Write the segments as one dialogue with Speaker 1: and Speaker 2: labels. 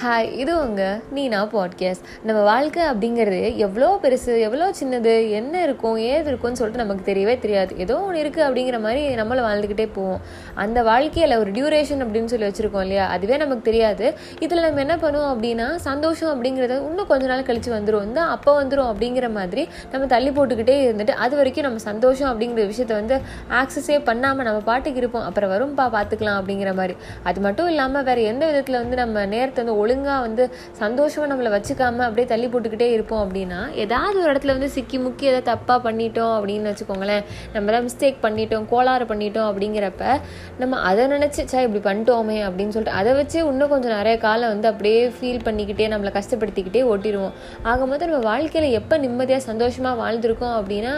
Speaker 1: Hi இது உங்க நீனா podcast நம்ம வாழ்க்கை அப்படிங்கிறது எவ்வளோ பெருசு எவ்வளோ சின்னது என்ன இருக்கும் ஏது இருக்கும்னு சொல்லிட்டு நமக்கு தெரியவே தெரியாது. ஏதோ ஒன்று இருக்குது அப்படிங்கிற மாதிரி நம்மளை வாழ்ந்துக்கிட்டே போவோம். அந்த வாழ்க்கையில் ஒரு டியூரேஷன் அப்படின்னு சொல்லி வச்சுருக்கோம் இல்லையா? அதுவே நமக்கு தெரியாது. இதில் நம்ம என்ன பண்ணுவோம் அப்படின்னா சந்தோஷம் அப்படிங்கிறத இன்னும் கொஞ்ச நாள் கழித்து வந்துடும் இந்த அப்போ வந்துடும் அப்படிங்கிற மாதிரி நம்ம தள்ளி போட்டுக்கிட்டே இருந்துட்டு அது வரைக்கும் நம்ம சந்தோஷம் அப்படிங்கிற விஷயத்த வந்து ஆக்சஸே பண்ணாமல் நம்ம பாட்டுக்கு இருப்போம். அப்புறம் வரும்பா பார்த்துக்கலாம் அப்படிங்கிற மாதிரி. அது மட்டும் இல்லாமல் வேறு எந்த விதத்தில் வந்து நம்ம நேரத்தை வந்து ஒழுங்காக வந்து சந்தோஷமாக நம்மளை வச்சுக்காமல் அப்படியே தள்ளி போட்டுக்கிட்டே இருப்போம் அப்படின்னா ஏதாவது ஒரு இடத்துல வந்து சிக்கி முக்கி எதாவது தப்பாக பண்ணிட்டோம் அப்படின்னு வச்சுக்கோங்களேன் நம்ம ஏதாவது மிஸ்டேக் பண்ணிட்டோம் கோளாறு பண்ணிட்டோம் அப்படிங்கிறப்ப நம்ம அதை நினச்சி சா இப்படி பண்ணிட்டோமே அப்படின்னு சொல்லிட்டு அதை வச்சு இன்னும் கொஞ்சம் நிறைய காலம் வந்து அப்படியே ஃபீல் பண்ணிக்கிட்டே நம்மளை கஷ்டப்படுத்திக்கிட்டே ஓட்டிடுவோம். ஆகும்போது நம்ம வாழ்க்கையில் எப்போ நிம்மதியாக சந்தோஷமாக வாழ்ந்துருக்கோம் அப்படின்னா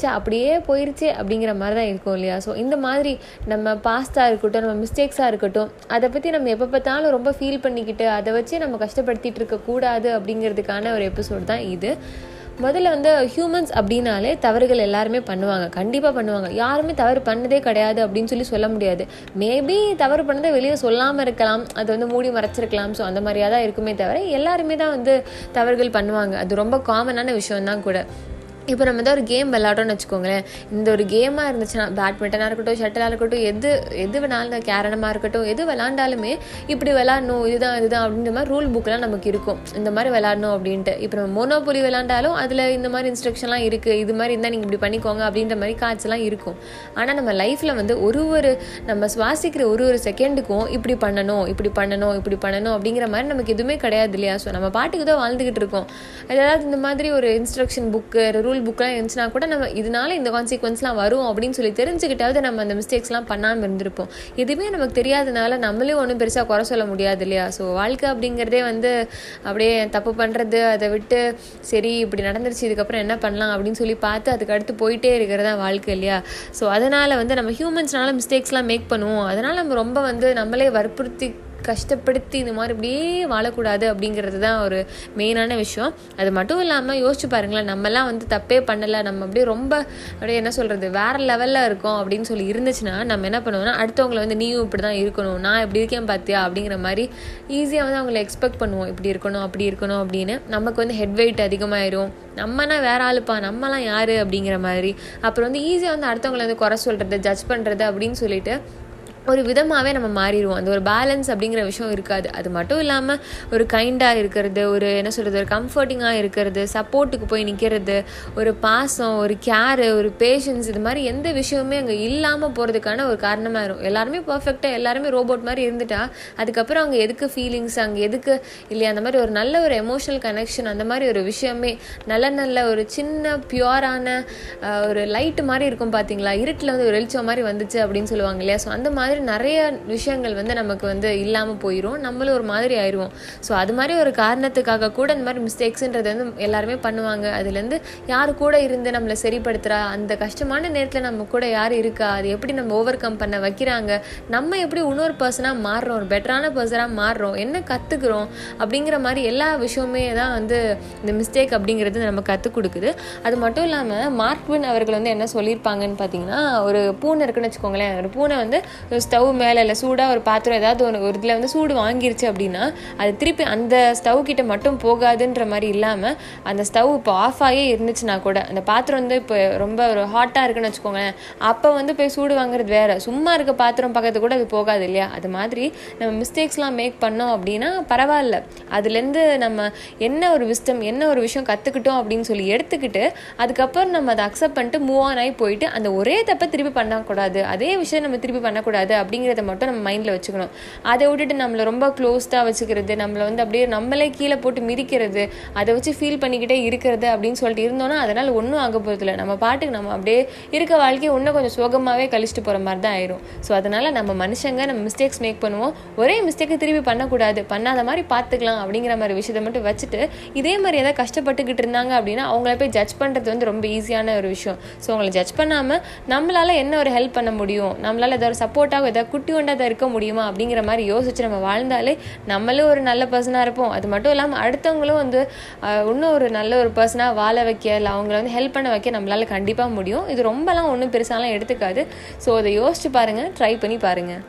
Speaker 1: சே அப்படியே போயிருச்சு அப்படிங்கிற மாதிரி தான் இருக்கும் இல்லையா? ஸோ இந்த மாதிரி நம்ம பாஸ்டாக இருக்கட்டும் நம்ம மிஸ்டேக்ஸாக இருக்கட்டும் அதை பற்றி நம்ம எப்போ பார்த்தாலும் ரொம்ப ஃபீல் பண்ணிக்கிட்டு அதை அதை வச்சு நம்ம கஷ்டப்படுத்திட்டு இருக்கக்கூடாது அப்படிங்கிறதுக்கான ஒரு எபிசோட் தான் இது. முதல்ல வந்து ஹியூமன்ஸ் அப்படின்னாலே தவறுகள் எல்லாருமே பண்ணுவாங்க. கண்டிப்பாக பண்ணுவாங்க. யாருமே தவறு பண்ணதே கிடையாது அப்படின்னு சொல்லி சொல்ல முடியாது. மேபி தவறு பண்ணதை வெளியே சொல்லாமல் இருக்கலாம். அது வந்து மூடி மறைச்சிருக்கலாம். ஸோ அந்த மாதிரியாக தான் இருக்குமே தவிர எல்லாருமே தான் வந்து தவறுகள் பண்ணுவாங்க. அது ரொம்ப காமனான விஷயம்தான் கூட. இப்போ நம்ம தான் ஒரு கேம் விளாட்டோம்னு வச்சுக்கோங்களேன். இந்த ஒரு கேமாக இருந்துச்சுன்னா பேட்மிண்டனாக இருக்கட்டும் ஷட்டிலாக இருக்கட்டும் எது எது வேணாலும் கேரணமாக இருக்கட்டும் எது விளாண்டாலுமே இப்படி விளாடணும் இதுதான் இதுதான் அப்படின்ற மாதிரி ரூல் புக்கெலாம் நமக்கு இருக்கும். இந்த மாதிரி விளாடணும் அப்படின்ட்டு. இப்போ நம்ம மோனோபொலி விளாண்டாலும் அதில் இந்த மாதிரி இன்ஸ்ட்ரக்ஷன்லாம் இருக்குது இது மாதிரி இருந்தால் நீங்கள் இப்படி பண்ணிக்கோங்க அப்படின்ற மாதிரி காட்சிலாம் இருக்கும். ஆனால் நம்ம லைஃப்பில் வந்து ஒரு ஒரு நம்ம சுவாசிக்கிற ஒரு ஒரு செகண்டுக்கும் இப்படி பண்ணணும் இப்படி பண்ணணும் இப்படி பண்ணணும் அப்படிங்கிற மாதிரி நமக்கு எதுவுமே கிடையாது இல்லையா? ஸோ நம்ம பாட்டுக்கு தான் வாழ்ந்துக்கிட்டு இருக்கோம். அதாவது இந்த மாதிரி ஒரு இன்ஸ்ட்ரக்ஷன் புக்கு ரூல் ஸ்கூல் புக்கெலாம் இருந்துச்சுன்னா கூட நம்ம இதனால இந்த கான்சிக்வன்ஸ்லாம் வரும் அப்படின்னு சொல்லி தெரிஞ்சுக்கிட்டாவது நம்ம அந்த மிஸ்டேக்ஸ்லாம் பண்ணாமல் இருந்திருப்போம். எதுவுமே நமக்கு தெரியாதனால நம்மளே ஒன்றும் பெருசாக குறை சொல்ல முடியாது இல்லையா? ஸோ வாழ்க்கை அப்படிங்கிறதே வந்து அப்படியே தப்பு பண்ணுறது அதை விட்டு சரி இப்படி நடந்துருச்சு இதுக்கப்புறம் என்ன பண்ணலாம் அப்படின்னு சொல்லி பார்த்து அதுக்கு அடுத்து போயிட்டே இருக்கிறதா வாழ்க்கை இல்லையா? ஸோ அதனால் வந்து நம்ம ஹியூமன்ஸ்னால மிஸ்டேக்ஸ்லாம் மேக் பண்ணுவோம். அதனால் நம்ம ரொம்ப வந்து நம்மளே வற்புறுத்தி கஷ்டப்படுத்தி இந்த மாதிரி இப்படியே வாழக்கூடாது அப்படிங்கிறது தான் ஒரு மெயினான விஷயம். அது மட்டும் இல்லாமல் யோசிச்சு பாருங்களேன் நம்மலாம் வந்து தப்பே பண்ணலை நம்ம அப்படியே ரொம்ப அப்படியே என்ன சொல்கிறது வேறு லெவலில் இருக்கோம் அப்படின்னு சொல்லி இருந்துச்சுன்னா நம்ம என்ன பண்ணுவோம்னா அடுத்தவங்களை வந்து நீயும் இப்படி தான் இருக்கணும் நான் இப்படி இருக்கேன் பார்த்தியா அப்படிங்கிற மாதிரி ஈஸியாக வந்து அவங்கள எக்ஸ்பெக்ட் பண்ணுவோம். இப்படி இருக்கணும் அப்படி இருக்கணும் அப்படின்னு நமக்கு வந்து ஹெட் வெயிட் அதிகமாயிரும். நம்மனா வேற ஆளுப்பா நம்மலாம் யார் அப்படிங்கிற மாதிரி. அப்புறம் வந்து ஈஸியாக வந்து அடுத்தவங்களை வந்து குறை சொல்கிறது ஜட்ஜ் பண்ணுறது அப்படின்னு சொல்லிட்டு ஒரு விதமாகவே நம்ம மாறிடுவோம். அந்த ஒரு பேலன்ஸ் அப்படிங்கிற விஷயம் இருக்காது. அது மட்டும் இல்லாமல் ஒரு கைண்டாக இருக்கிறது ஒரு என்ன சொல்கிறது ஒரு கம்ஃபர்டிங்காக இருக்கிறது சப்போர்ட்டுக்கு போய் நிற்கிறது ஒரு பாசம் ஒரு கேரு ஒரு பேஷன்ஸ் இது மாதிரி எந்த விஷயமுமே அங்கே இல்லாமல் போகிறதுக்கான ஒரு காரணமாக இருக்கும். எல்லாருமே பர்ஃபெக்டாக எல்லாருமே ரோபோட் மாதிரி இருந்துட்டா அதுக்கப்புறம் அவங்க எதுக்கு ஃபீலிங்ஸ் அங்கே எதுக்கு இல்லையா அந்த மாதிரி ஒரு நல்ல ஒரு எமோஷனல் கனெக்ஷன் அந்த மாதிரி ஒரு விஷயமே நல்ல நல்ல ஒரு சின்ன பியூரான ஒரு லைட்டு மாதிரி இருக்கும் பார்த்தீங்களா இருட்டில் வந்து ஒரு வெளிச்சம் மாதிரி வந்துச்சு அப்படின்னு சொல்லுவாங்க இல்லையா? ஸோ அந்த மாதிரி மாதிரி நிறைய விஷயங்கள் வந்து நமக்கு வந்து இல்லாமல் போயிடும் நம்மளும் ஒரு மாதிரி ஆயிடுவோம் ஸோ அது மாதிரி ஒரு காரணத்துக்காக கூட இந்த மாதிரி மிஸ்டேக்ஸுன்றது வந்து எல்லாருமே பண்ணுவாங்க. அதுலேருந்து யார் கூட இருந்து நம்மளை சரிப்படுத்துகிறா அந்த கஷ்டமான நேரத்தில் நம்ம கூட யார் இருக்கா? அது எப்படி நம்ம ஓவர் கம் பண்ண வைக்கிறாங்க? நம்ம எப்படி இன்னொரு பர்சனாக மாறுறோம்? ஒரு பெட்டரான பர்சனாக மாறுறோம்? என்ன கற்றுக்குறோம் அப்படிங்கிற மாதிரி எல்லா விஷயமே தான் வந்து இந்த மிஸ்டேக் அப்படிங்கிறது நம்ம கற்றுக் கொடுக்குது. அது மட்டும் இல்லாமல் மார்க்வின் அவர்கள் வந்து என்ன சொல்லியிருப்பாங்கன்னு பார்த்தீங்கன்னா ஒரு பூனை இருக்குன்னு வச்சுக்கோங்களேன். ஒரு பூனை வந்து ஸ்டவ் மேலே இல்லை சூடாக ஒரு பாத்திரம் ஏதாவது ஒன்று ஒரு இதில் வந்து சூடு வாங்கிருச்சு அப்படின்னா அது திருப்பி அந்த ஸ்டவ் கிட்ட மட்டும் போகாதுன்ற மாதிரி இல்லாமல் அந்த ஸ்டவ் இப்போ ஆஃப் ஆகி இருந்துச்சுன்னா கூட அந்த பாத்திரம் வந்து இப்போ ரொம்ப ஒரு ஹாட்டாக இருக்குன்னு வச்சுக்கோங்களேன். அப்போ வந்து போய் சூடு வாங்குறது வேறு. சும்மா இருக்க பாத்திரம் பக்கத்து கூட அது போகாது இல்லையா? அது மாதிரி நம்ம மிஸ்டேக்ஸ்லாம் மேக் பண்ணோம் அப்படின்னா பரவாயில்ல. அதுலேருந்து நம்ம என்ன ஒரு விஸ்டம் என்ன ஒரு விஷயம் கற்றுக்கிட்டோம் அப்படின்னு சொல்லி எடுத்துக்கிட்டு அதுக்கப்புறம் நம்ம அதை அக்செப்ட் பண்ணிட்டு மூவ் ஆன் ஆகி போயிட்டு அந்த ஒரே தப்பை திருப்பி பண்ணக்கூடாது. அதே விஷயம் நம்ம திருப்பி பண்ணக்கூடாது. அப்படிங்கிறத மட்டும் நம்ம மைண்டில் வச்சுக்கணும். அதை விட்டுட்டு நம்மளை ரொம்ப க்ளோஸ்டாக வச்சுக்கிறது நம்மளை வந்து அப்படியே நம்மளே கீழே போட்டு மிதிக்கிறது அதை வச்சு ஃபீல் பண்ணிக்கிட்டே இருக்கிறது அப்படின்னு சொல்லிட்டு இருந்தோன்னா அதனால் ஒன்றும் ஆக போகிறதில்ல நம்ம பாட்டுக்கு நம்ம அப்படியே இருக்க வாழ்க்கையை இன்னும் கொஞ்சம் சோகமாகவே கழிச்சிட்டு போகிற மாதிரி தான் ஆயிரும். ஸோ அதனால் நம்ம மனுஷங்க நம்ம மிஸ்டேக்ஸ் மேக் பண்ணுவோம். ஒரே மிஸ்டேக்கை திருப்பி பண்ணக்கூடாது. பண்ணாத மாதிரி பார்த்துக்கலாம் அப்படிங்கிற மாதிரி விஷயத்தை மட்டும் வச்சுட்டு இதே மாதிரி ஏதாவது கஷ்டப்பட்டுக்கிட்டு இருந்தாங்க அப்படின்னா அவங்கள போய் ஜட்ஜ் பண்ணுறது வந்து ரொம்ப ஈஸியான ஒரு விஷயம். ஸோ அவங்களை ஜட்ஜ் பண்ணாமல் நம்மளால் என்ன ஒரு ஹெல்ப் பண்ண முடியும்? நம்மளால் ஏதாவது ஒரு சப்போர்ட்டாக ஏதாவது குட்டி ஒண்டாக இருக்க முடியுமா அப்படிங்கிற மாதிரி யோசிச்சு நம்ம வாழ்ந்தாலே நம்மளும் ஒரு நல்ல பர்சனாக இருப்போம். அது மட்டும் இல்லாமல் அடுத்தவங்களும் வந்து இன்னும் ஒரு நல்ல ஒரு பர்சனாக வாழ வைக்க இல்லை அவங்கள வந்து ஹெல்ப் பண்ண வைக்க நம்மளால் கண்டிப்பாக முடியும். இது ரொம்பலாம் ஒன்றும் பெருசாலாம் எடுத்துக்காது. ஸோ அதை யோசிச்சு பாருங்கள் ட்ரை பண்ணி பாருங்கள்